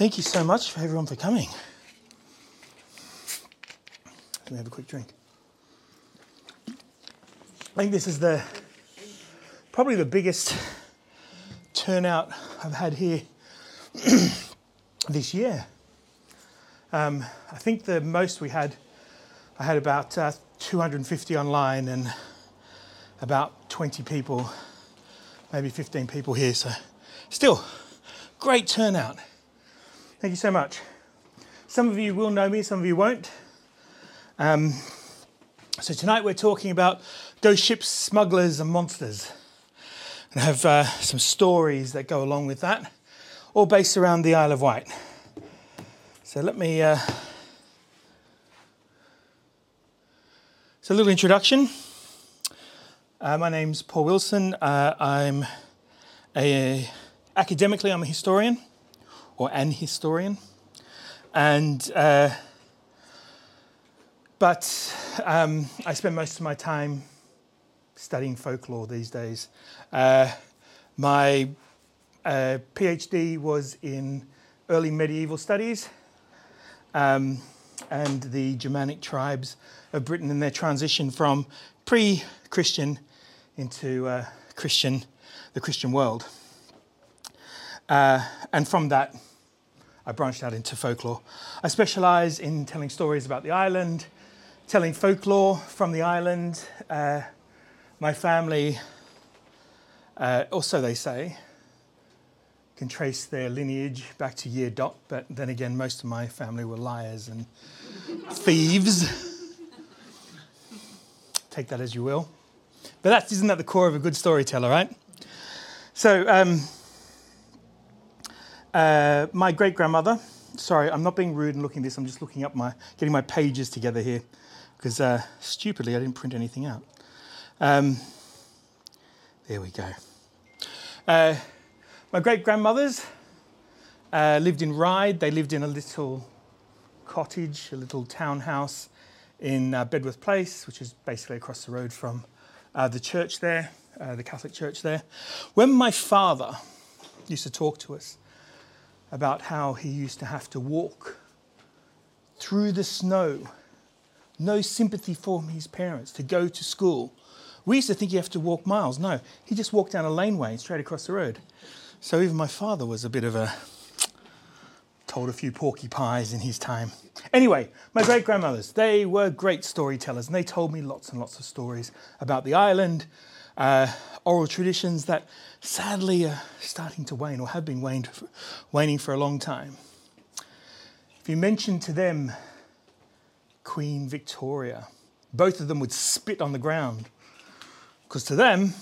Thank you so much for everyone for coming. Let me have a quick drink. I think this is the probably the biggest turnout I've had here this year. Um, I think the most we had, I had about uh, 250 online and about 20 people, maybe 15 people here. So, still, great turnout. Thank you so much. Some of you will know me, some of you won't. Um, so, tonight we're talking about ghost ships, smugglers, and monsters. And I have uh, some stories that go along with that, all based around the Isle of Wight. So let me. Uh, so a little introduction. Uh, my name's Paul Wilson. Uh, I'm a academically I'm a historian, or an historian, and uh, but um, I spend most of my time studying folklore these days. Uh, my uh, PhD was in early medieval studies um, and the Germanic tribes of Britain and their transition from pre Christian into uh, Christian, the Christian world. Uh, and from that, I branched out into folklore. I specialize in telling stories about the island, telling folklore from the island. Uh, my family, uh, also they say, can trace their lineage back to year dot, but then again, most of my family were liars and thieves. Take that as you will. But that isn't that the core of a good storyteller, right? So, um, uh, my great grandmother. Sorry, I'm not being rude and looking this. I'm just looking up my, getting my pages together here, because uh, stupidly I didn't print anything out. Um, there we go. Uh, my great grandmothers uh, lived in Ryde. They lived in a little cottage, a little townhouse in uh, Bedworth Place, which is basically across the road from uh, the church there, the Catholic church there. When my father used to talk to us about how he used to have to walk through the snow, no sympathy for his parents, to go to school. We used to think you have to walk miles. No, he just walked down a laneway straight across the road. So even my father was a bit of a told a few porky pies in his time. Anyway, my great grandmothers, they were great storytellers and they told me lots and lots of stories about the island, uh, oral traditions that sadly are starting to wane or have been waned, waning for a long time. If you mention to them Queen Victoria, both of them would spit on the ground because to them,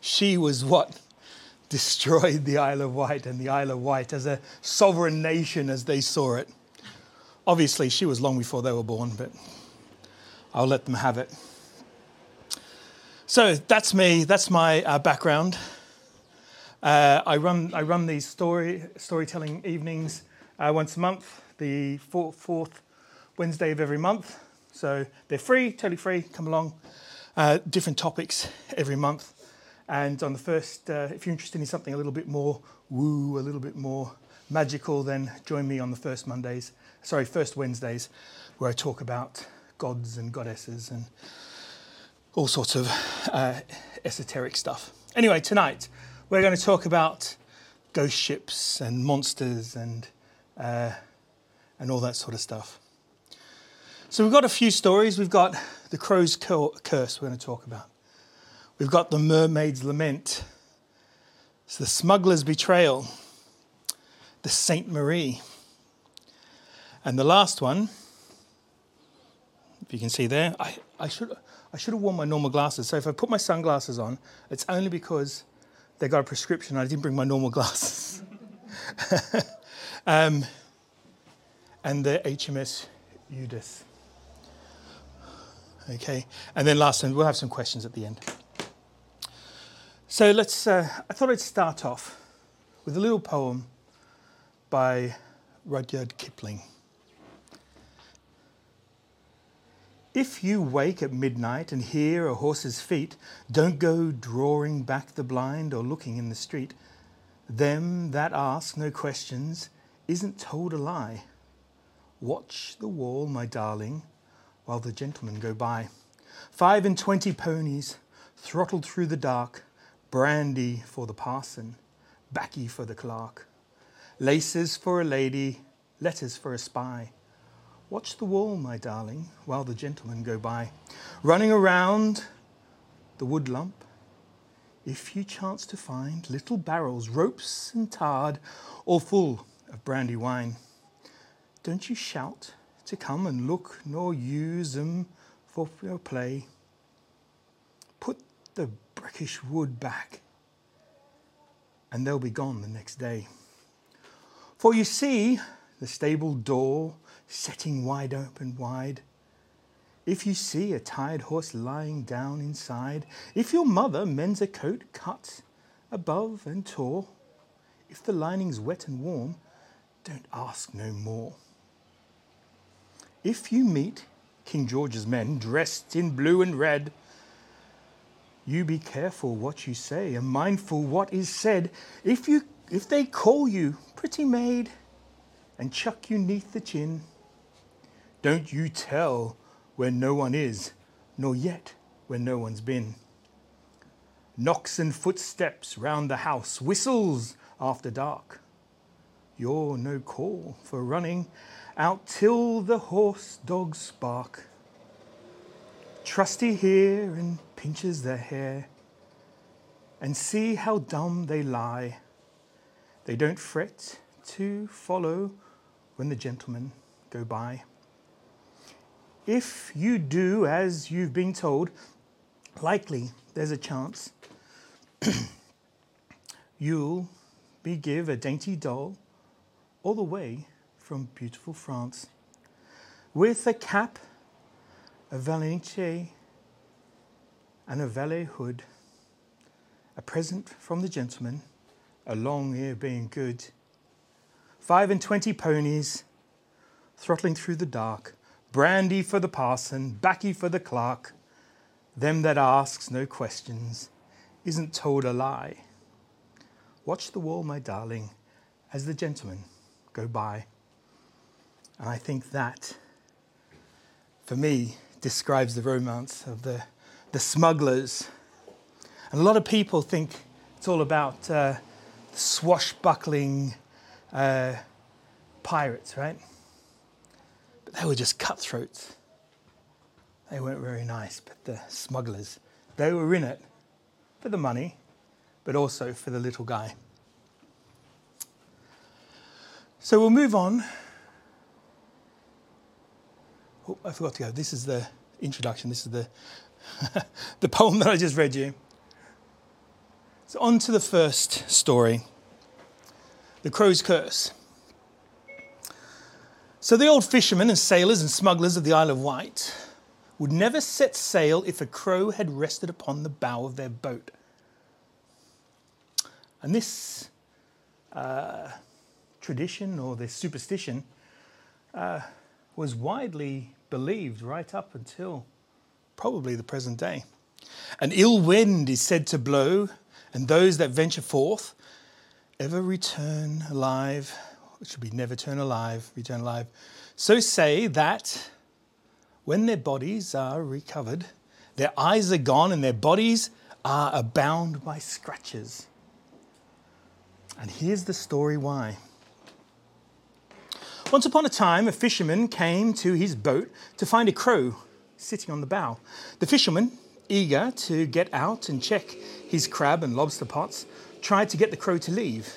she was what destroyed the Isle of Wight and the Isle of Wight as a sovereign nation as they saw it. Obviously, she was long before they were born, but I'll let them have it. So that's me, that's my uh, background. Uh, I, run, I run these story, storytelling evenings uh, once a month, the fourth, fourth Wednesday of every month. So they're free, totally free, come along. Uh, different topics every month. And on the first, uh, if you're interested in something a little bit more woo, a little bit more magical, then join me on the first Mondays, sorry, first Wednesdays, where I talk about gods and goddesses and all sorts of uh, esoteric stuff. Anyway, tonight we're going to talk about ghost ships and monsters and uh, and all that sort of stuff. So we've got a few stories. We've got the crow's curse. We're going to talk about. We've got the mermaid's lament. It's the smuggler's betrayal, the Saint Marie. And the last one, if you can see there, I, I, should, I should have worn my normal glasses. So if I put my sunglasses on, it's only because they got a prescription. I didn't bring my normal glasses. um, and the HMS Judith. Okay, and then last one, we'll have some questions at the end. So let's, uh, I thought I'd start off with a little poem by Rudyard Kipling. If you wake at midnight and hear a horse's feet, don't go drawing back the blind or looking in the street. Them that ask no questions isn't told a lie. Watch the wall, my darling, while the gentlemen go by. Five and twenty ponies, throttled through the dark, brandy for the parson, baccy for the clerk, laces for a lady, letters for a spy. Watch the wall, my darling, while the gentlemen go by. Running around the wood lump, if you chance to find little barrels, ropes and tarred, all full of brandy wine, don't you shout to come and look nor use 'em for your play. Put the brackish wood back, and they'll be gone the next day. For you see the stable door setting wide open wide. If you see a tired horse lying down inside, if your mother mends a coat cut above and tore, if the lining's wet and warm, don't ask no more. If you meet King George's men dressed in blue and red, you be careful what you say and mindful what is said. If you if they call you pretty maid and chuck you neath the chin, don't you tell where no one is, nor yet where no one's been. Knocks and footsteps round the house, whistles after dark. You're no call for running out till the horse dogs bark. Trusty here and pinches their hair, and see how dumb they lie. They don't fret to follow when the gentlemen go by if you do as you've been told, likely there's a chance you'll be give a dainty doll all the way from beautiful France with a cap, a valise, and a valet hood, a present from the gentleman, a long ear being good, five and twenty ponies throttling through the dark, brandy for the parson, baccy for the clerk. Them that asks no questions isn't told a lie. Watch the wall, my darling, as the gentlemen go by. And I think that, for me, describes the romance of the, the smugglers. And a lot of people think it's all about uh, swashbuckling uh, pirates, right? They were just cutthroats. They weren't very nice, but the smugglers, they were in it for the money, but also for the little guy. So we'll move on. Oh, I forgot to go. This is the introduction. This is the, the poem that I just read you. So, on to the first story The Crow's Curse. So the old fishermen and sailors and smugglers of the Isle of Wight would never set sail if a crow had rested upon the bow of their boat. And this uh, tradition or this superstition uh, was widely believed right up until probably the present day. An ill wind is said to blow, and those that venture forth ever return alive it should be never turn alive, return alive. So say that when their bodies are recovered, their eyes are gone and their bodies are abound by scratches. And here's the story why. Once upon a time, a fisherman came to his boat to find a crow sitting on the bow. The fisherman, eager to get out and check his crab and lobster pots, tried to get the crow to leave,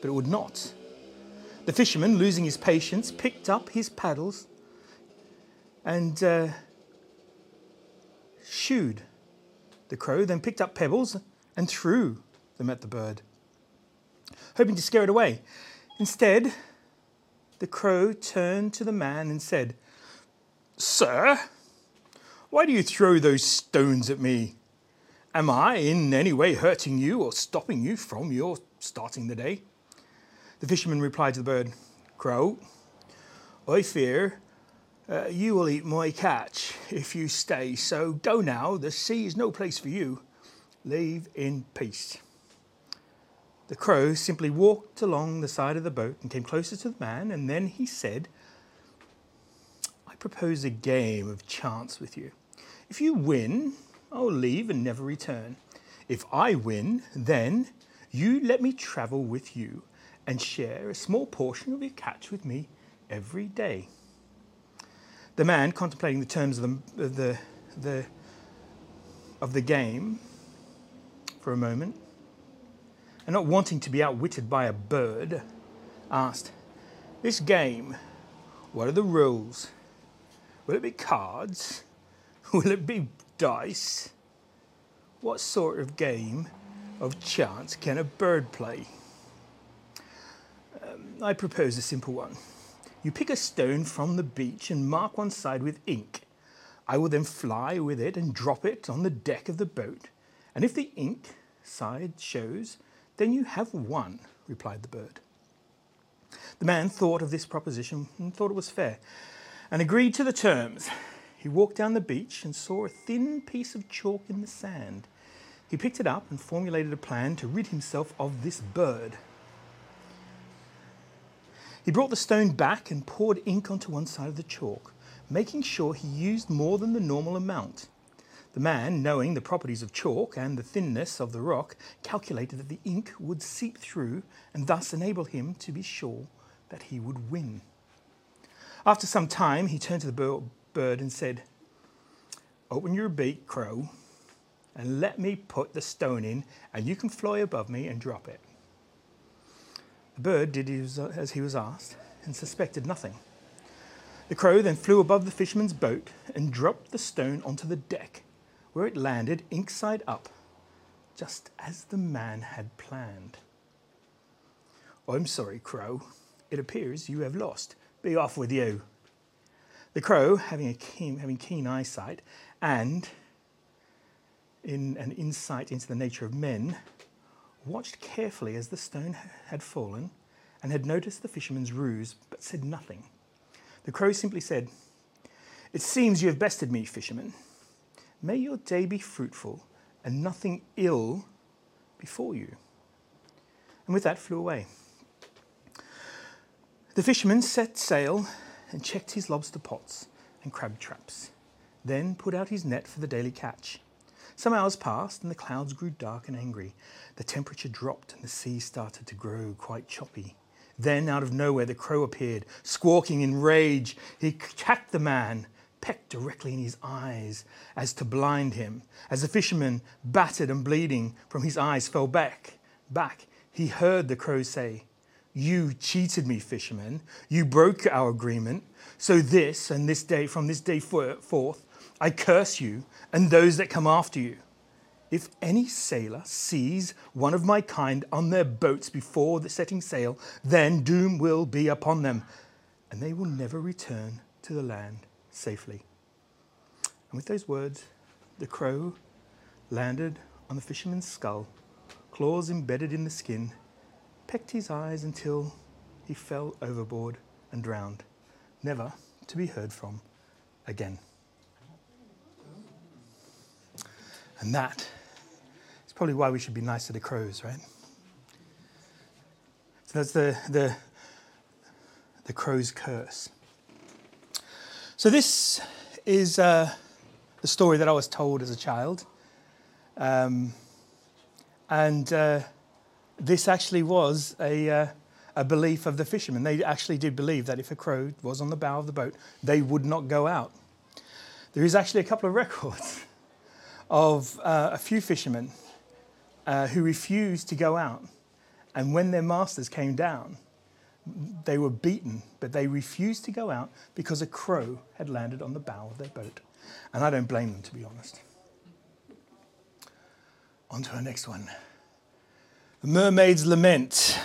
but it would not. The fisherman, losing his patience, picked up his paddles and uh, shooed the crow, then picked up pebbles and threw them at the bird, hoping to scare it away. Instead, the crow turned to the man and said, Sir, why do you throw those stones at me? Am I in any way hurting you or stopping you from your starting the day? The fisherman replied to the bird, Crow, I fear uh, you will eat my catch if you stay, so go now. The sea is no place for you. Leave in peace. The crow simply walked along the side of the boat and came closer to the man, and then he said, I propose a game of chance with you. If you win, I'll leave and never return. If I win, then you let me travel with you and share a small portion of your catch with me every day. The man, contemplating the terms of the, of the, the, of the game for a moment, and not wanting to be outwitted by a bird, asked, This game, what are the rules? Will it be cards? Will it be dice? What sort of game of chance can a bird play? I propose a simple one. You pick a stone from the beach and mark one side with ink. I will then fly with it and drop it on the deck of the boat. And if the ink side shows then you have won, replied the bird. The man thought of this proposition and thought it was fair, and agreed to the terms. He walked down the beach and saw a thin piece of chalk in the sand. He picked it up and formulated a plan to rid himself of this bird. He brought the stone back and poured ink onto one side of the chalk, making sure he used more than the normal amount. The man, knowing the properties of chalk and the thinness of the rock, calculated that the ink would seep through and thus enable him to be sure that he would win. After some time, he turned to the bird and said, Open your beak, crow, and let me put the stone in, and you can fly above me and drop it. Bird did uh, as he was asked and suspected nothing. The crow then flew above the fisherman's boat and dropped the stone onto the deck where it landed ink side up, just as the man had planned. I'm sorry, Crow. It appears you have lost. Be off with you. The crow, having, a keen, having keen eyesight and in an insight into the nature of men, watched carefully as the stone had fallen and had noticed the fisherman's ruse, but said nothing. The crow simply said, It seems you have bested me, fisherman. May your day be fruitful and nothing ill before you. And with that flew away. The fisherman set sail and checked his lobster pots and crab traps, then put out his net for the daily catch. Some hours passed and the clouds grew dark and angry. The temperature dropped and the sea started to grow quite choppy. Then, out of nowhere, the crow appeared, squawking in rage. He attacked the man pecked directly in his eyes as to blind him. As the fisherman, battered and bleeding from his eyes, fell back, back, he heard the crow say, You cheated me, fisherman. You broke our agreement. So this and this day, from this day forth, I curse you and those that come after you. If any sailor sees one of my kind on their boats before the setting sail, then doom will be upon them, and they will never return to the land safely. And with those words, the crow landed on the fisherman's skull, claws embedded in the skin, pecked his eyes until he fell overboard and drowned, never to be heard from again. And that is probably why we should be nicer to the crows, right? So that's the, the, the crow's curse. So, this is uh, the story that I was told as a child. Um, and uh, this actually was a, uh, a belief of the fishermen. They actually did believe that if a crow was on the bow of the boat, they would not go out. There is actually a couple of records of uh, a few fishermen uh, who refused to go out. And when their masters came down, they were beaten, but they refused to go out because a crow had landed on the bow of their boat. And I don't blame them, to be honest. On to our next one The Mermaid's Lament.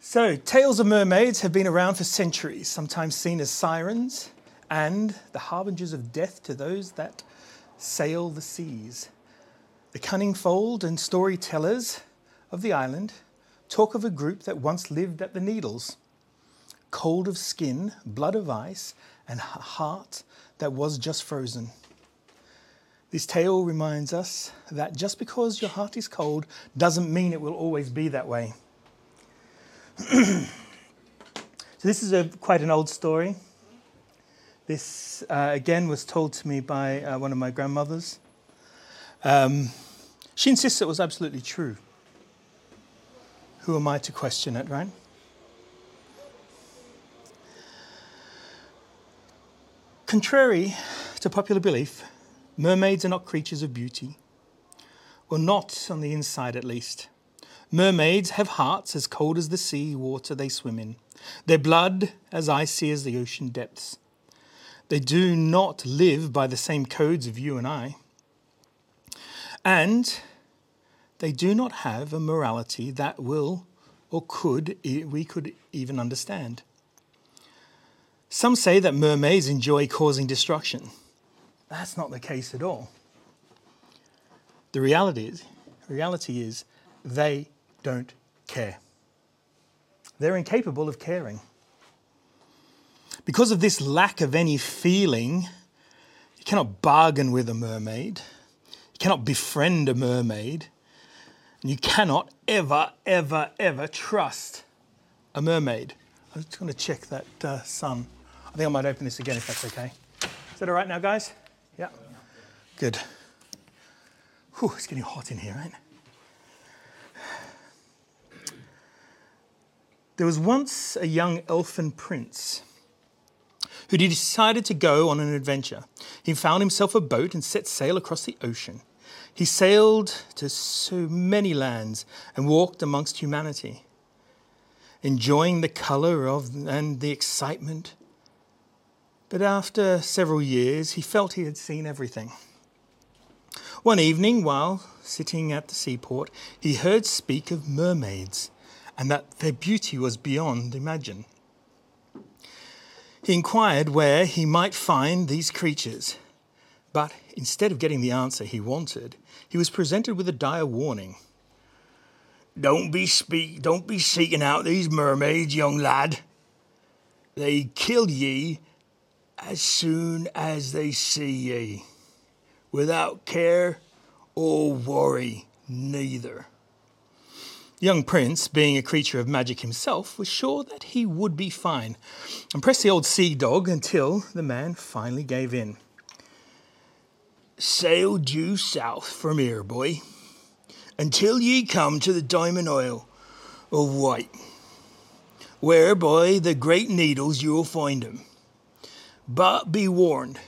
So, tales of mermaids have been around for centuries, sometimes seen as sirens and the harbingers of death to those that sail the seas. The cunning folk and storytellers of the island talk of a group that once lived at the Needles, cold of skin, blood of ice, and a heart that was just frozen. This tale reminds us that just because your heart is cold doesn't mean it will always be that way. so, this is a, quite an old story. This, uh, again, was told to me by uh, one of my grandmothers. Um, she insists it was absolutely true. Who am I to question it, right? Contrary to popular belief, mermaids are not creatures of beauty, or not on the inside at least. Mermaids have hearts as cold as the sea water they swim in, their blood as icy as the ocean depths. They do not live by the same codes of you and I. And they do not have a morality that will or could we could even understand. Some say that mermaids enjoy causing destruction. That's not the case at all. The reality is, reality is they don't care. They're incapable of caring. Because of this lack of any feeling, you cannot bargain with a mermaid, you cannot befriend a mermaid, and you cannot ever, ever, ever trust a mermaid. I'm just going to check that uh, sun. I think I might open this again if that's okay. Is that all right now, guys? Yeah. Good. Whew, it's getting hot in here, right? There was once a young elfin prince who decided to go on an adventure. He found himself a boat and set sail across the ocean. He sailed to so many lands and walked amongst humanity, enjoying the colour of and the excitement. But after several years, he felt he had seen everything. One evening, while sitting at the seaport, he heard speak of mermaids and that their beauty was beyond imagine. He inquired where he might find these creatures, but instead of getting the answer he wanted, he was presented with a dire warning. Don't be speak don't be seeking out these mermaids, young lad. They kill ye as soon as they see ye, without care or worry neither. Young Prince, being a creature of magic himself, was sure that he would be fine, and pressed the old sea dog until the man finally gave in. Sail due south from here, boy, until ye come to the Diamond Isle of Wight, where by the great needles you will find them. But be warned,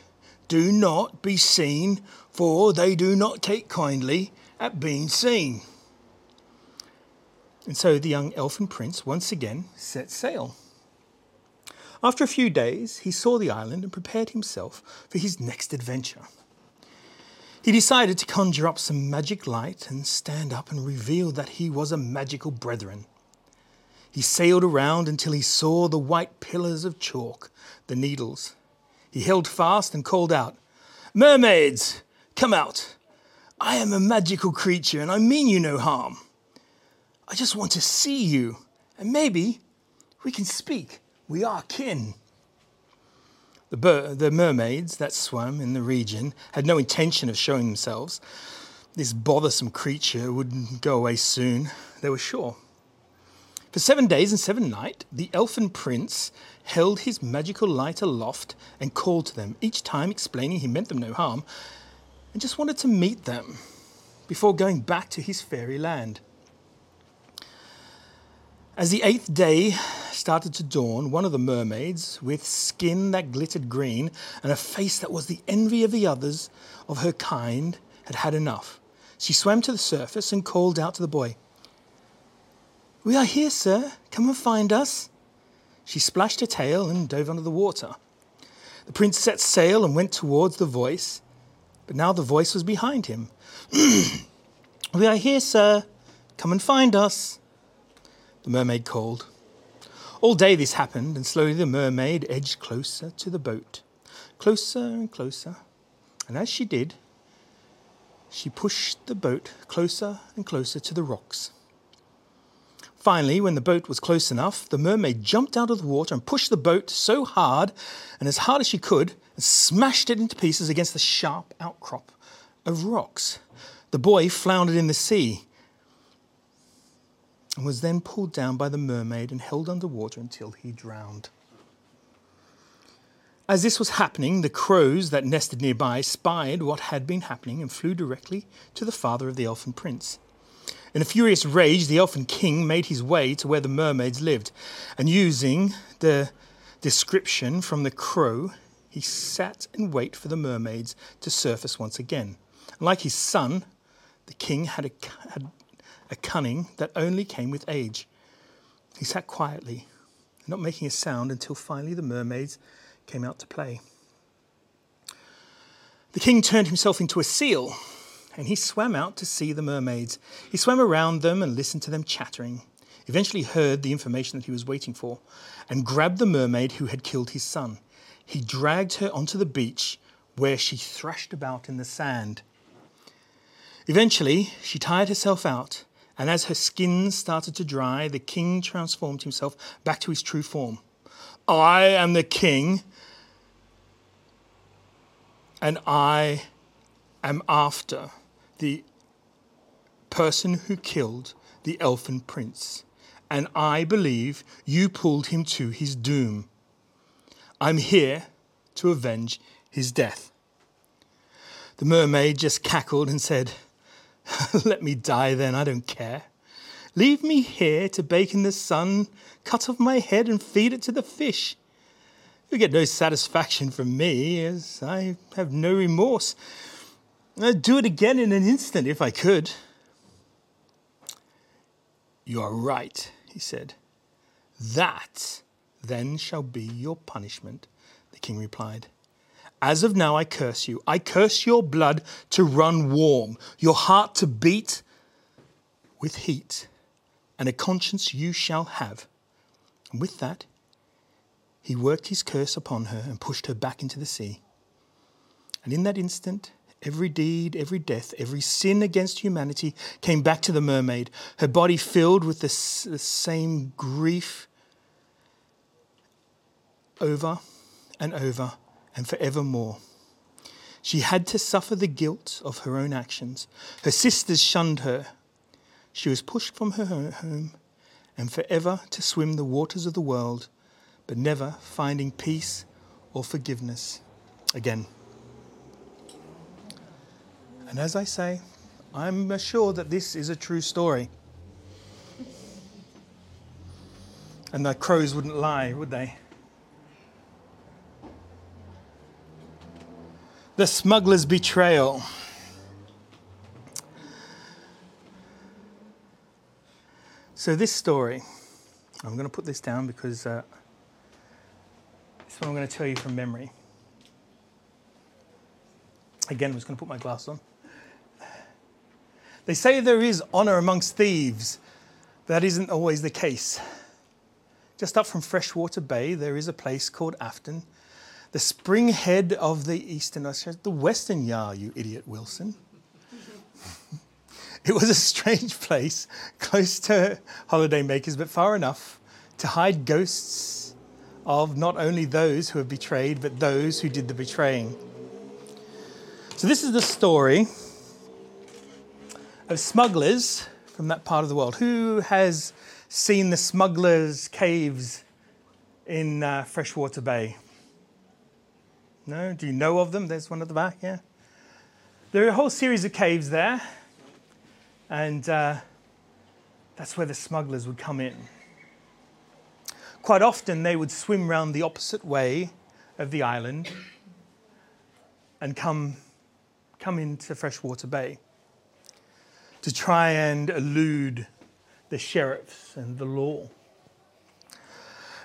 do not be seen, for they do not take kindly at being seen. And so the young elfin prince once again set sail. After a few days, he saw the island and prepared himself for his next adventure. He decided to conjure up some magic light and stand up and reveal that he was a magical brethren. He sailed around until he saw the white pillars of chalk, the needles. He held fast and called out, Mermaids, come out. I am a magical creature and I mean you no harm. I just want to see you, and maybe we can speak. We are kin. The, the mermaids that swam in the region had no intention of showing themselves. This bothersome creature would go away soon, they were sure. For seven days and seven nights, the elfin prince held his magical light aloft and called to them, each time explaining he meant them no harm and just wanted to meet them before going back to his fairy land. As the eighth day started to dawn, one of the mermaids, with skin that glittered green and a face that was the envy of the others of her kind, had had enough. She swam to the surface and called out to the boy, We are here, sir. Come and find us. She splashed her tail and dove under the water. The prince set sail and went towards the voice, but now the voice was behind him. we are here, sir. Come and find us the mermaid called. All day this happened, and slowly the mermaid edged closer to the boat, closer and closer. And as she did, she pushed the boat closer and closer to the rocks. Finally, when the boat was close enough, the mermaid jumped out of the water and pushed the boat so hard and as hard as she could and smashed it into pieces against the sharp outcrop of rocks. The boy floundered in the sea and was then pulled down by the mermaid and held under water until he drowned. As this was happening, the crows that nested nearby spied what had been happening and flew directly to the father of the elfin prince. In a furious rage, the elfin king made his way to where the mermaids lived, and using the description from the crow, he sat and waited for the mermaids to surface once again. Like his son, the king had a, had a cunning that only came with age. He sat quietly, not making a sound until finally the mermaids came out to play. The king turned himself into a seal and he swam out to see the mermaids. He swam around them and listened to them chattering. Eventually heard the information that he was waiting for and grabbed the mermaid who had killed his son. He dragged her onto the beach where she thrashed about in the sand. Eventually, she tired herself out, and as her skin started to dry, the king transformed himself back to his true form. I am the king, and I am after the person who killed the elfin prince, and I believe you pulled him to his doom. I'm here to avenge his death. The mermaid just cackled and said, Let me die then, I don't care. Leave me here to bake in the sun, cut off my head and feed it to the fish. You get no satisfaction from me, as I have no remorse. I'd do it again in an instant if I could. You are right, he said. That then shall be your punishment, the king replied. As of now, I curse you. I curse your blood to run warm, your heart to beat with heat, and a conscience you shall have. And with that, he worked his curse upon her and pushed her back into the sea. And in that instant, every deed, every death, every sin against humanity came back to the mermaid, her body filled with the, the same grief over and over and forevermore. She had to suffer the guilt of her own actions. Her sisters shunned her. She was pushed from her home and forever to swim the waters of the world but never finding peace or forgiveness again. And as I say, I'm assured that this is a true story. And the crows wouldn't lie, would they? The smuggler's betrayal. So, this story, I'm going to put this down because uh, what I'm going to tell you from memory. Again, I'm just going to put my glass on. They say there is honor amongst thieves. That isn't always the case. Just up from Freshwater Bay, there is a place called Afton, the spring head of the eastern, the western Yar, you idiot Wilson. it was a strange place, close to holidaymakers, but far enough to hide ghosts of not only those who have betrayed, but those who did the betraying. So, this is the story of smugglers from that part of the world. Who has seen the smugglers' caves in uh, Freshwater Bay? No? Do you know of them? There's one at the back, yeah? There are a whole series of caves there, and uh, that's where the smugglers would come in. Quite often, they would swim round the opposite way of the island and come, come into Freshwater Bay to try and elude the sheriffs and the law.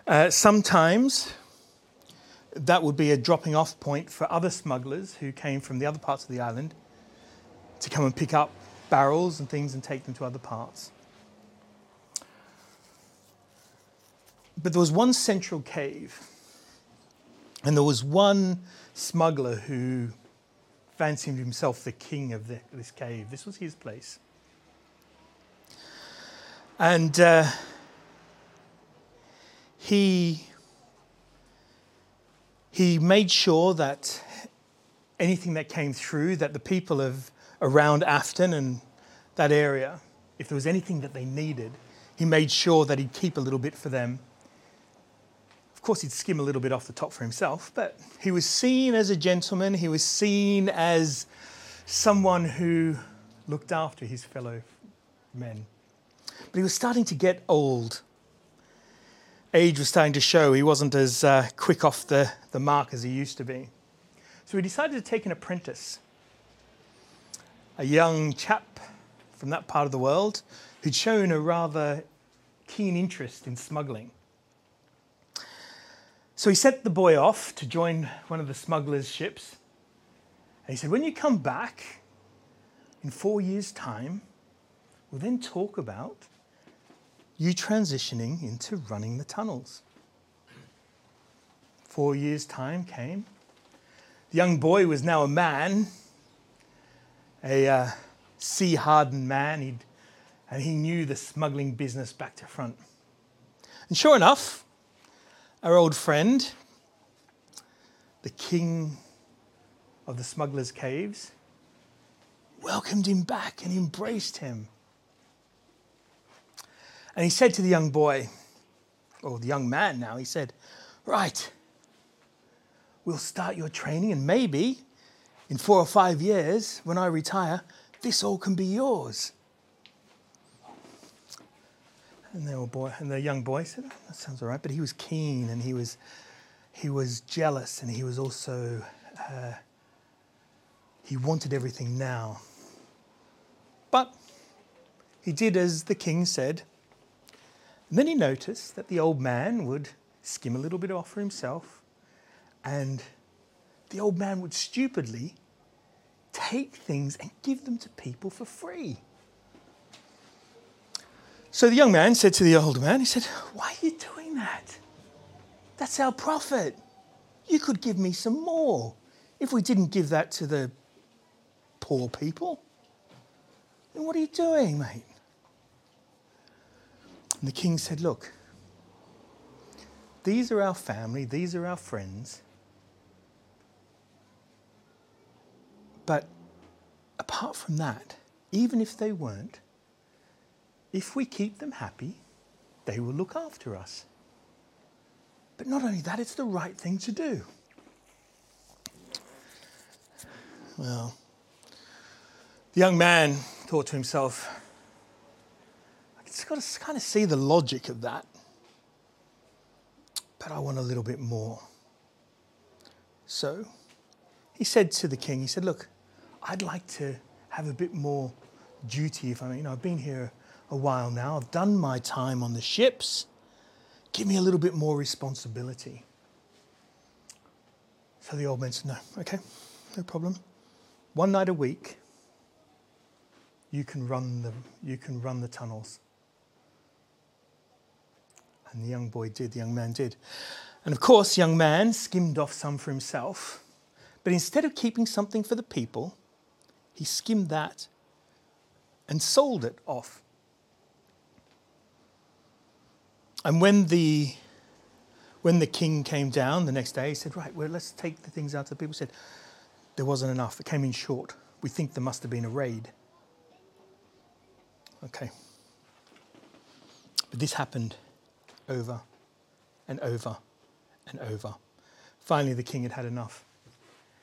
Uh, sometimes that would be a dropping off point for other smugglers who came from the other parts of the island to come and pick up barrels and things and take them to other parts. But there was one central cave, and there was one smuggler who fancied himself the king of the, this cave. This was his place. And uh, he, he made sure that anything that came through that the people of around Afton and that area, if there was anything that they needed, he made sure that he'd keep a little bit for them. Of course, he'd skim a little bit off the top for himself, but he was seen as a gentleman. He was seen as someone who looked after his fellow men. But he was starting to get old. Age was starting to show. He wasn't as uh, quick off the, the mark as he used to be. So he decided to take an apprentice, a young chap from that part of the world who'd shown a rather keen interest in smuggling. So he sent the boy off to join one of the smugglers' ships. And he said, When you come back in four years' time, we'll then talk about you transitioning into running the tunnels. Four years' time came. The young boy was now a man, a uh, sea hardened man. He'd and he knew the smuggling business back to front. And sure enough, our old friend, the king of the smugglers' caves, welcomed him back and embraced him. And he said to the young boy, or the young man now, he said, Right, we'll start your training, and maybe in four or five years, when I retire, this all can be yours. And the old boy and the young boy said, oh, "That sounds all right." But he was keen, and he was he was jealous, and he was also uh, he wanted everything now. But he did as the king said. And then he noticed that the old man would skim a little bit off for himself, and the old man would stupidly take things and give them to people for free. So the young man said to the old man, he said, Why are you doing that? That's our profit. You could give me some more if we didn't give that to the poor people. Then what are you doing, mate? And the king said, Look, these are our family, these are our friends. But apart from that, even if they weren't, if we keep them happy, they will look after us. But not only that, it's the right thing to do. Well, the young man thought to himself, got to kind of see the logic of that. But I want a little bit more. So he said to the king, he said, Look, I'd like to have a bit more duty if I mean, you know, I've been here a while now. I've done my time on the ships. Give me a little bit more responsibility. So the old man said, No, okay, no problem. One night a week, you can run the, you can run the tunnels. And the young boy did, the young man did. And of course, young man skimmed off some for himself. But instead of keeping something for the people, he skimmed that and sold it off And when the when the king came down the next day, he said, Right, well, let's take the things out to the people. He said, There wasn't enough. It came in short. We think there must have been a raid. Okay. But this happened over and over and over. Finally, the king had had enough.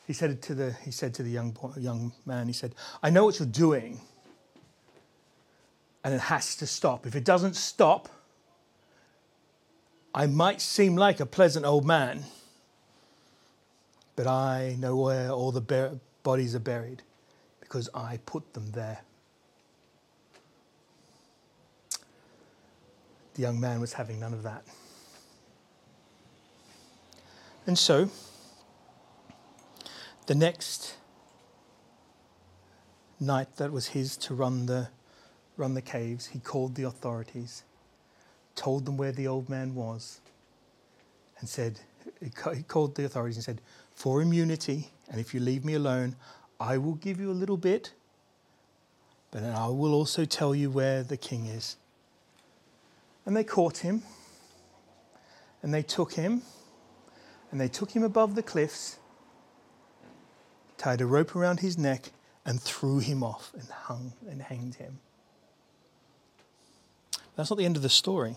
He said to the, he said to the young, boy, young man, he said, I know what you're doing, and it has to stop. If it doesn't stop, I might seem like a pleasant old man, but I know where all the bar- bodies are buried because I put them there. The young man was having none of that. And so, the next night that was his to run the, run the caves, he called the authorities told them where the old man was, and said, he called the authorities and said, For immunity, and if you leave me alone, I will give you a little bit, but I will also tell you where the king is. And they caught him, and they took him, and they took him above the cliffs tied a rope around his neck, and threw him off and hung and hanged him. That's not the end of the story.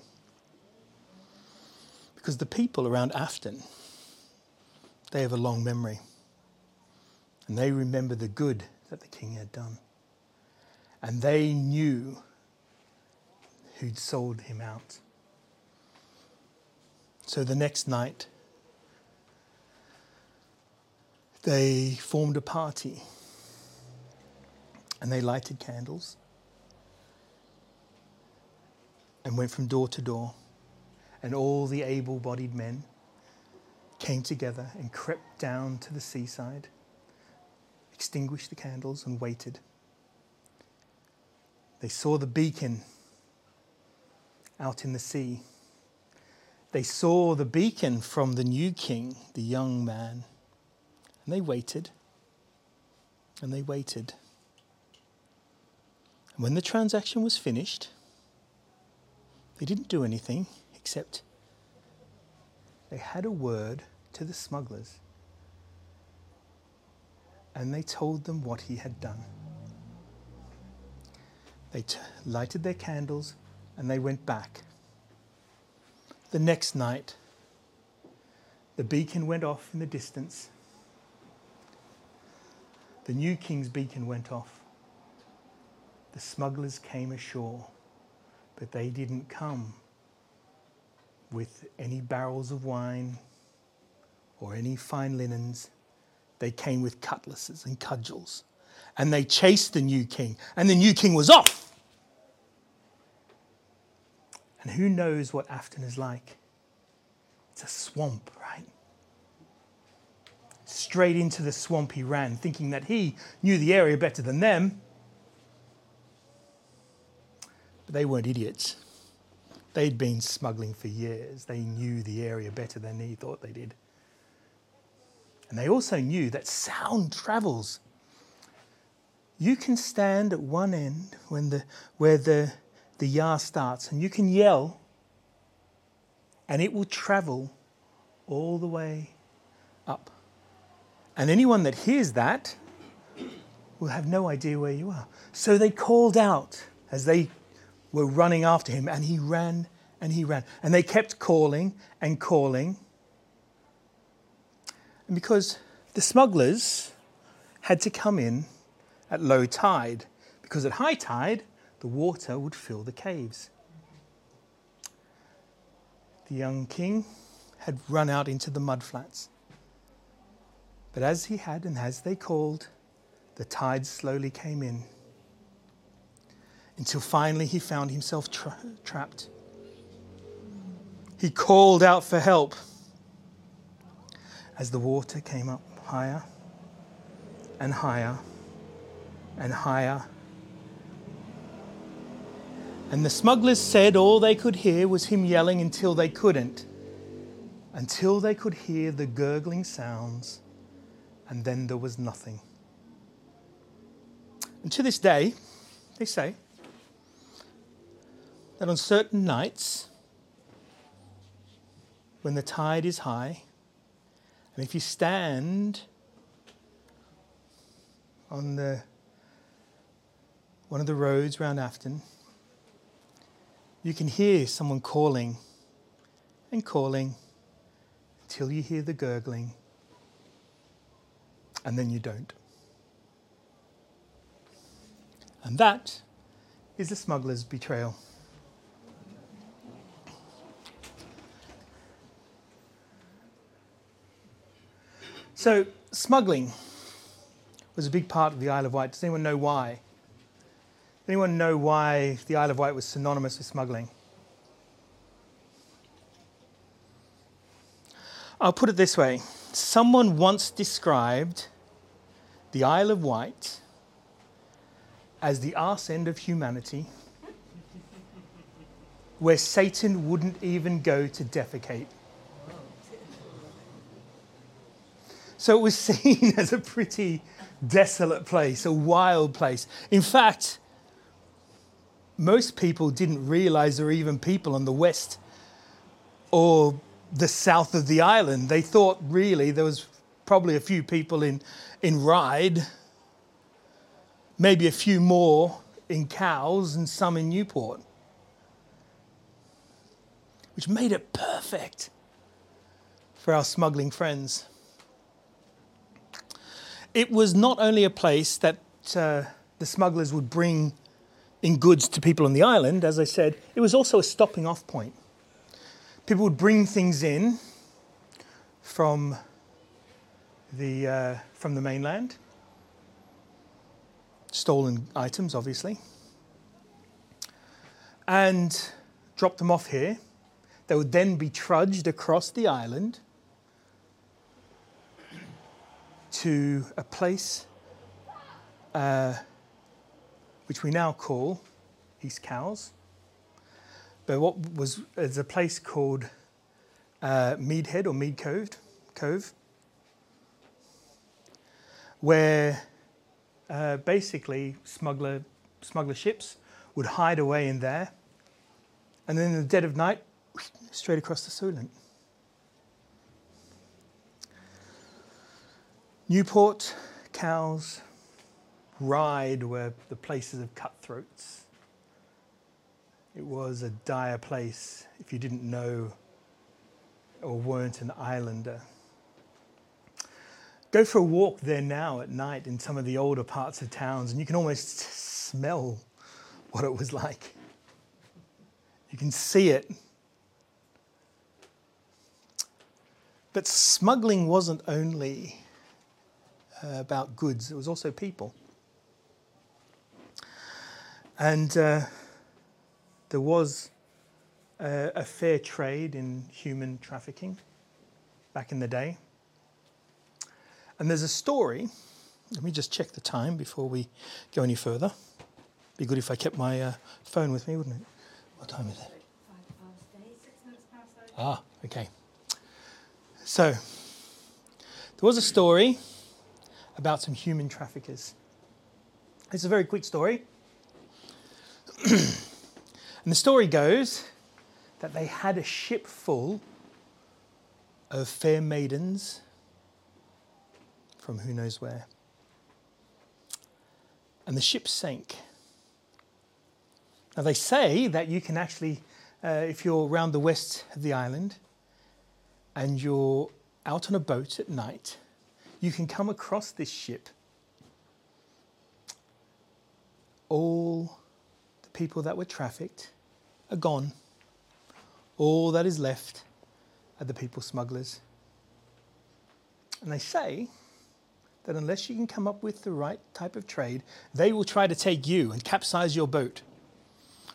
Because the people around Afton, they have a long memory. And they remember the good that the king had done. And they knew who'd sold him out. So the next night, they formed a party and they lighted candles and went from door to door. And all the able bodied men came together and crept down to the seaside, extinguished the candles, and waited. They saw the beacon out in the sea. They saw the beacon from the new king, the young man. And they waited. And they waited. And when the transaction was finished, they didn't do anything except they had a word to the smugglers and they told them what he had done. They t- lighted their candles and they went back. The next night, the beacon went off in the distance. The new king's beacon went off. The smugglers came ashore. But they didn't come with any barrels of wine or any fine linens. They came with cutlasses and cudgels. And they chased the new king, and the new king was off. And who knows what Afton is like? It's a swamp, right? Straight into the swamp he ran, thinking that he knew the area better than them. But they weren't idiots. They'd been smuggling for years. They knew the area better than he thought they did. And they also knew that sound travels. You can stand at one end when the, where the, the Yar starts and you can yell, and it will travel all the way up. And anyone that hears that will have no idea where you are. So they called out as they were running after him, and he ran and he ran. And they kept calling and calling. And because the smugglers had to come in at low tide, because at high tide, the water would fill the caves. The young king had run out into the mudflats. But as he had and as they called, the tide slowly came in until finally he found himself tra- trapped. He called out for help as the water came up higher and higher and higher. And the smugglers said all they could hear was him yelling until they couldn't, until they could hear the gurgling sounds, and then there was nothing. And to this day, they say, that on certain nights, when the tide is high, and if you stand on the one of the roads round Afton, you can hear someone calling and calling until you hear the gurgling, and then you don't. And that is the smuggler's betrayal. So, smuggling was a big part of the Isle of Wight. Does anyone know why? Anyone know why the Isle of Wight was synonymous with smuggling? I'll put it this way someone once described the Isle of Wight as the arse end of humanity, where Satan wouldn't even go to defecate. So it was seen as a pretty desolate place, a wild place. In fact, most people didn't realize there were even people on the west or the south of the island. They thought really there was probably a few people in, in Ryde, maybe a few more in Cowes, and some in Newport, which made it perfect for our smuggling friends. It was not only a place that uh, the smugglers would bring in goods to people on the island, as I said, it was also a stopping off point. People would bring things in from the, uh, from the mainland, stolen items, obviously, and drop them off here. They would then be trudged across the island to a place uh, which we now call East Cowes. But what was is a place called uh, Meadhead or Mead Cove, Cove, where uh, basically smuggler smuggler ships would hide away in there, and then in the dead of night, straight across the Solent. Newport, Cowes, Ryde were the places of cutthroats. It was a dire place if you didn't know or weren't an islander. Go for a walk there now at night in some of the older parts of towns, and you can almost smell what it was like. You can see it. But smuggling wasn't only uh, about goods, it was also people. And uh, there was a, a fair trade in human trafficking back in the day. And there's a story. Let me just check the time before we go any further. Be good if I kept my uh, phone with me, wouldn't it? What time is it? Ah, okay. So, there was a story about some human traffickers. It's a very quick story. and the story goes that they had a ship full of fair maidens from who knows where. And the ship sank. Now, they say that you can actually, uh, if you're around the west of the island and you're out on a boat at night, you can come across this ship. All people that were trafficked are gone. All that is left are the people smugglers. And they say that unless you can come up with the right type of trade, they will try to take you and capsize your boat.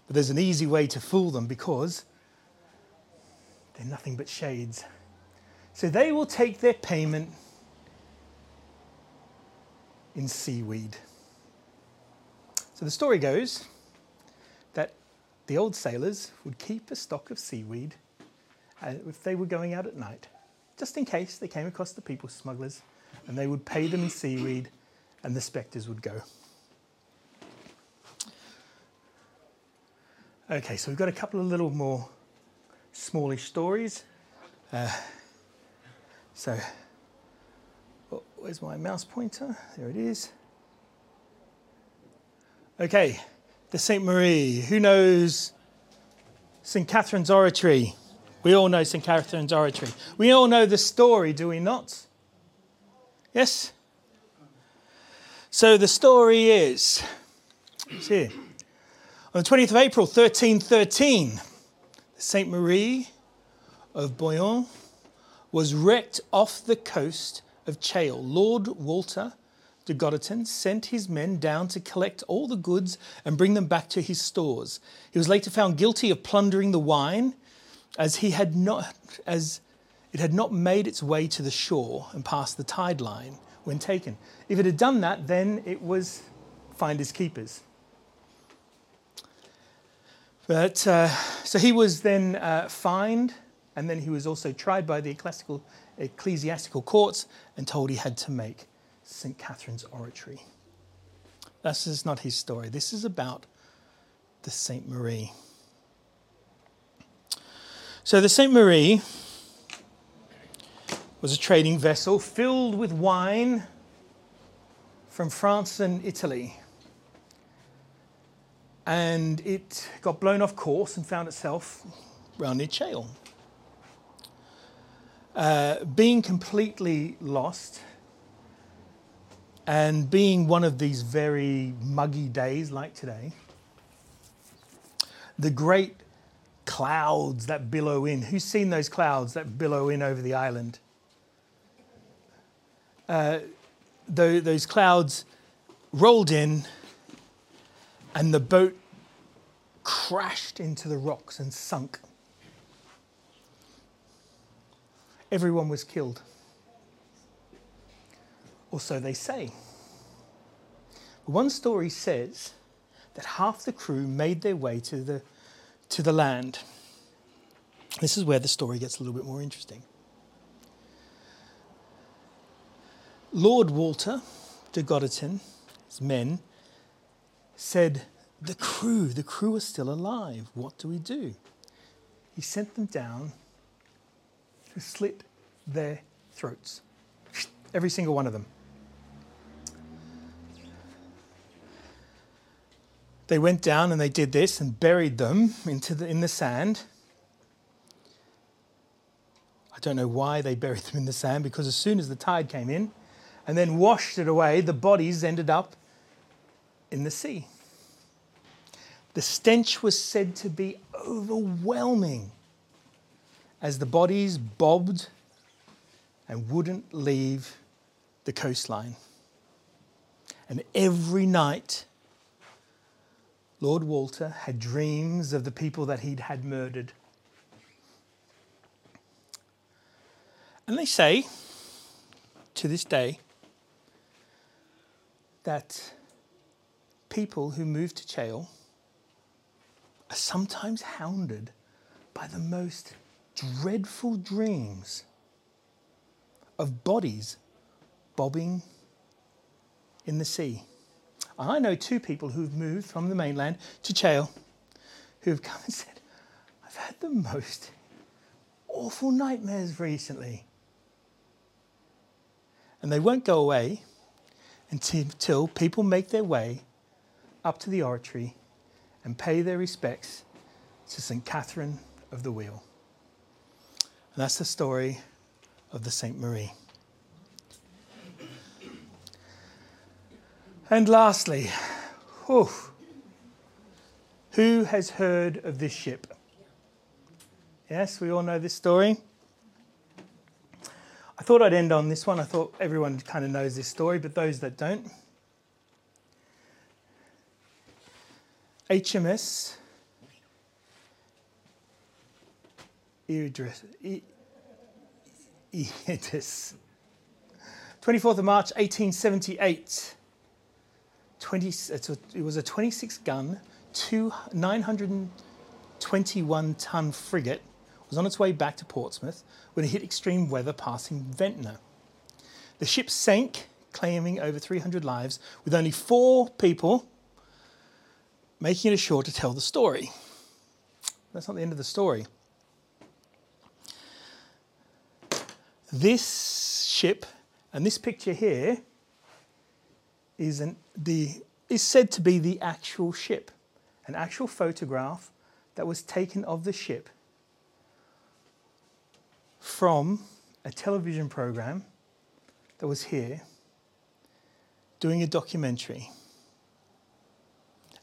But there's an easy way to fool them because they're nothing but shades. So they will take their payment in seaweed. So the story goes the old sailors would keep a stock of seaweed uh, if they were going out at night, just in case they came across the people smugglers, and they would pay them in seaweed, and the spectres would go. Okay, so we've got a couple of little more smallish stories. Uh, so Oh, where's my mouse pointer? There it is. Okay, the St. Marie. Who knows St. Catherine's Oratory? We all know St. Catherine's Oratory. We all know the story, do we not? Yes? So the story is, it's here. On the 20th of April, 1313, St. Marie of Bayonne was wrecked off the coast of Chale, Lord Walter de Godderton sent his men down to collect all the goods and bring them back to his stores. He was later found guilty of plundering the wine, as he had not as it had not made its way to the shore and past the tide line when taken. If it had done that, then it was finders keepers. But uh, so he was then uh, fined, and then he was also tried by the ecclesiastical courts and told he had to make St. Catherine's oratory. This is not his story. This is about the St. Marie. So the St. Marie was a trading vessel filled with wine from France and Italy. And it got blown off course and found itself round near Chale. Uh, being completely lost and being one of these very muggy days like today, the great clouds that billow in. Who's seen those clouds that billow in over the island? Uh, those clouds rolled in, and the boat crashed into the rocks and sunk. Everyone was killed. Or so they say. One story says that half the crew made their way to the, to the land. This is where the story gets a little bit more interesting. Lord Walter de Godderton, his men, said, The crew, the crew are still alive. What do we do? He sent them down to slit their throats. Every single one of them. They went down and they did this and buried them into the, in the sand. I don't know why they buried them in the sand because as soon as the tide came in and then washed it away, the bodies ended up in the sea. The stench was said to be overwhelming as the bodies bobbed and wouldn't leave the coastline. And every night, Lord Walter had dreams of the people that he'd had murdered. And they say, to this day, that people who move to Chale are sometimes hounded by the most dreadful dreams of bodies bobbing in the sea. I know two people who've moved from the mainland to Chale who've come and said, I've had the most awful nightmares recently. And they won't go away until people make their way up to the oratory and pay their respects to St. Catherine of the Wheel. And that's the story of the St. Marie. And lastly, whew, who has heard of this ship? Yes, we all know this story. I thought I'd end on this one. I thought everyone kind of knows this story, but those that don't. HMS Eurydice, Eurydice. 24th of March 1878 20, a, it was a 26 gun, two, 921 ton frigate, was on its way back to Portsmouth when it hit extreme weather passing Ventnor. The ship sank, claiming over 300 lives, with only four people making it ashore to tell the story. That's not the end of the story. This ship and this picture here is, an, the, is said to be the actual ship, an actual photograph that was taken of the ship from a television program that was here doing a documentary.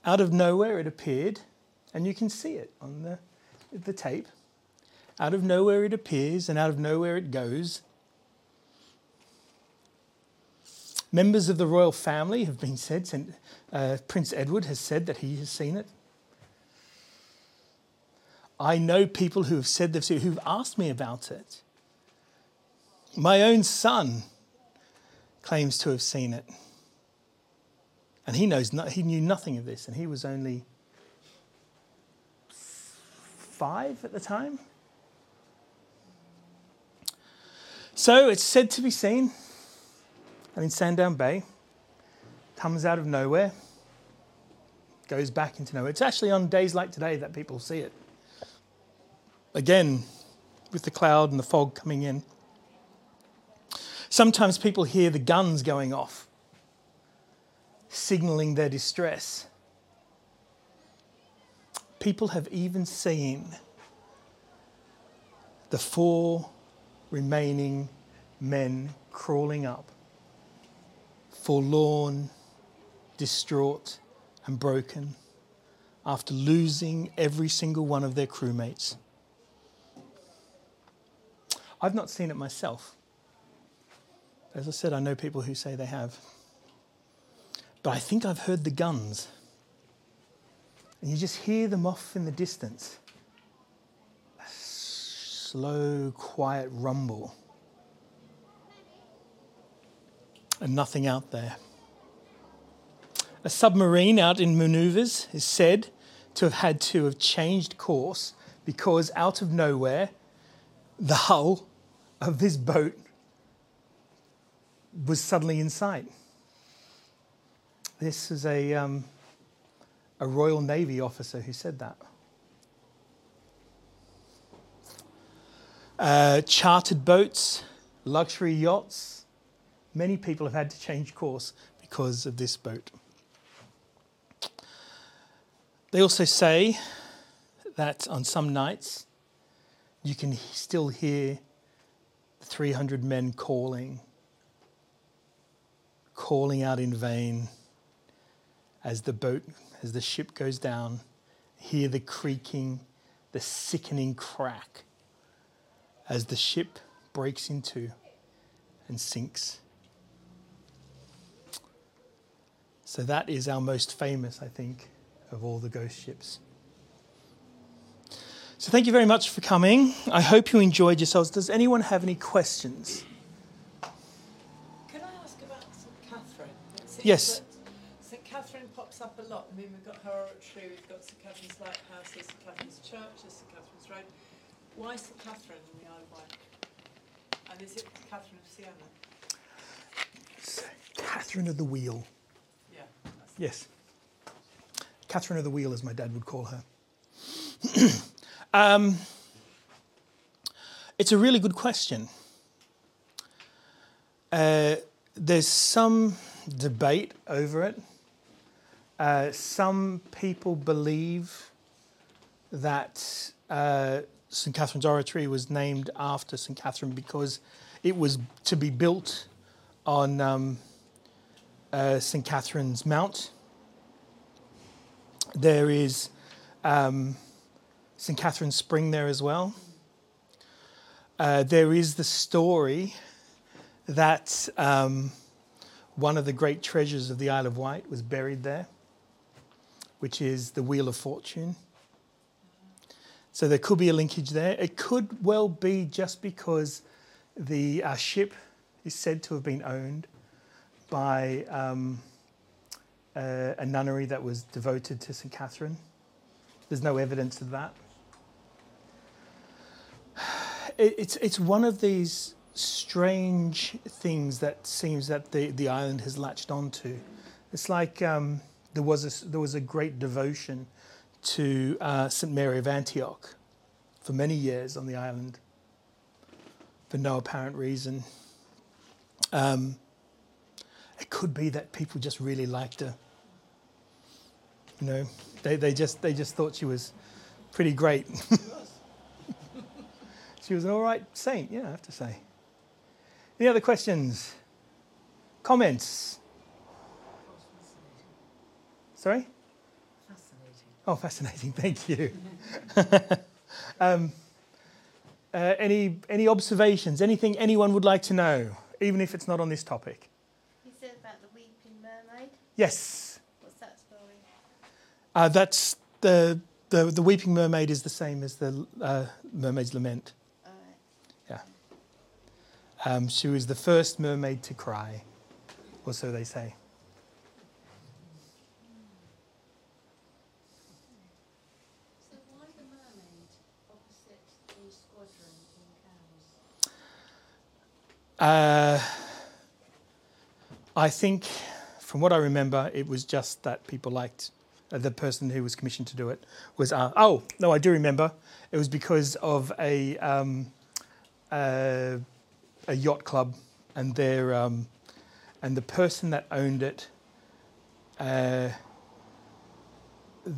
Out of nowhere, it appeared, and you can see it on the, the tape. Out of nowhere, it appears, and out of nowhere, it goes. Members of the royal family have been said, uh, Prince Edward has said that he has seen it. I know people who have said they've seen who've asked me about it. My own son claims to have seen it. And he knows no, he knew nothing of this, and he was only five at the time. So it's said to be seen and in Sandown Bay, comes out of nowhere, goes back into nowhere. It's actually on days like today that people see it. Again, with the cloud and the fog coming in. Sometimes people hear the guns going off, signaling their distress. People have even seen the four remaining men crawling up, forlorn, distraught, and broken after losing every single one of their crewmates. I've not seen it myself. As I said, I know people who say they have. But I think I've heard the guns. And you just hear them off in the distance. A slow, quiet rumble. And nothing out there. A submarine out in maneuvers is said to have had to have changed course because out of nowhere, the hull of this boat was suddenly in sight. This is a, um, a Royal Navy officer who said that. Uh, chartered boats, luxury yachts. Many people have had to change course because of this boat. They also say that on some nights you can still hear 300 men calling, calling out in vain as the boat, as the ship goes down, hear the creaking, the sickening crack as the ship breaks into and sinks. So that is our most famous, I think, of all the ghost ships. So thank you very much for coming. I hope you enjoyed yourselves. Does anyone have any questions? Can I ask about St Catherine? Yes. St Catherine pops up a lot. I mean, we've got her oratory, we've got St Catherine's Lighthouse, there's St Catherine's Church, there's St Catherine's Road. Why St Catherine in the Isle of Wight? And is it Catherine of Siena? Catherine of the Wheel. Yes. Catherine of the Wheel, as my dad would call her. um, it's a really good question. Uh, there's some debate over it. Uh, some people believe that uh, St. Catherine's Oratory was named after St. Catherine because it was to be built on um, uh, St. Catherine's Mount. There is um, St. Catherine's Spring there as well. Uh, there is the story that um, one of the great treasures of the Isle of Wight was buried there, which is the Wheel of Fortune. So there could be a linkage there. It could well be just because the uh, ship is said to have been owned by um, uh, a nunnery that was devoted to St. Catherine. There's no evidence of that. It, it's, it's one of these strange things that seems that the, the island has latched onto. It's like um, there, was a, there was a great devotion to uh, St. Mary of Antioch for many years on the island for no apparent reason. Um, it could be that people just really liked her. You know, they, they, just, they just thought she was pretty great. she was an all right saint, yeah, I have to say. Any other questions? Comments? Sorry? fascinating. Oh, fascinating. Thank you. um, uh, any any observations? Anything anyone would like to know, even if it's not on this topic? You said about the Weeping Mermaid. Yes, What's that story? uh, that's the, the the Weeping Mermaid is the same as the uh, Mermaid's Lament. All right. Um, she was the first mermaid to cry, or so they say. So why the mermaid opposite the squadron in Cowes? Uh, I think, from what I remember, it was just that people liked uh, the person who was commissioned to do it was. Uh, oh no, I do remember. It was because of a um, uh, a yacht club and their um, and the person that owned it uh,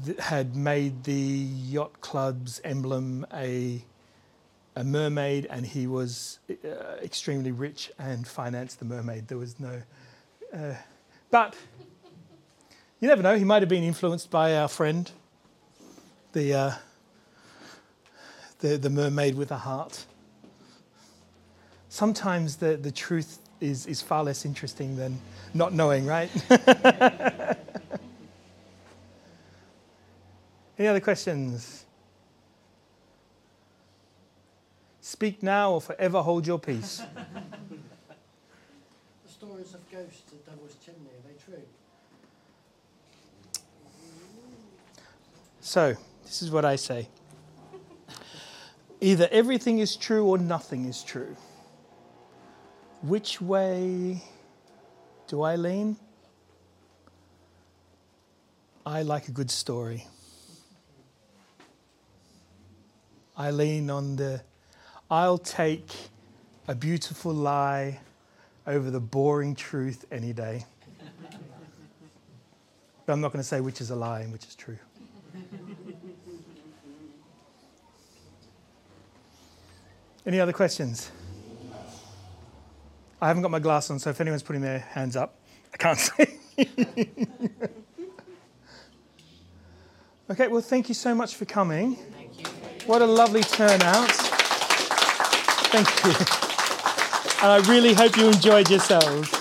th- had made the yacht club's emblem a a mermaid, and he was uh, extremely rich and financed the mermaid. There was no, uh, but you never know. He might have been influenced by our friend, the uh, the the mermaid with a heart. Sometimes the the truth is is far less interesting than not knowing, right? Any other questions? Speak now or forever hold your peace. Stories of ghosts at Devil's Chimney, are they true? So, this is what I say either everything is true or nothing is true. Which way do I lean? I like a good story. I lean on the, I'll take a beautiful lie over the boring truth any day. But I'm not going to say which is a lie and which is true. Any other questions? I haven't got my glass on, so if anyone's putting their hands up, I can't see. okay, well, thank you so much for coming. Thank you. What a lovely turnout. Thank you. And I really hope you enjoyed yourselves.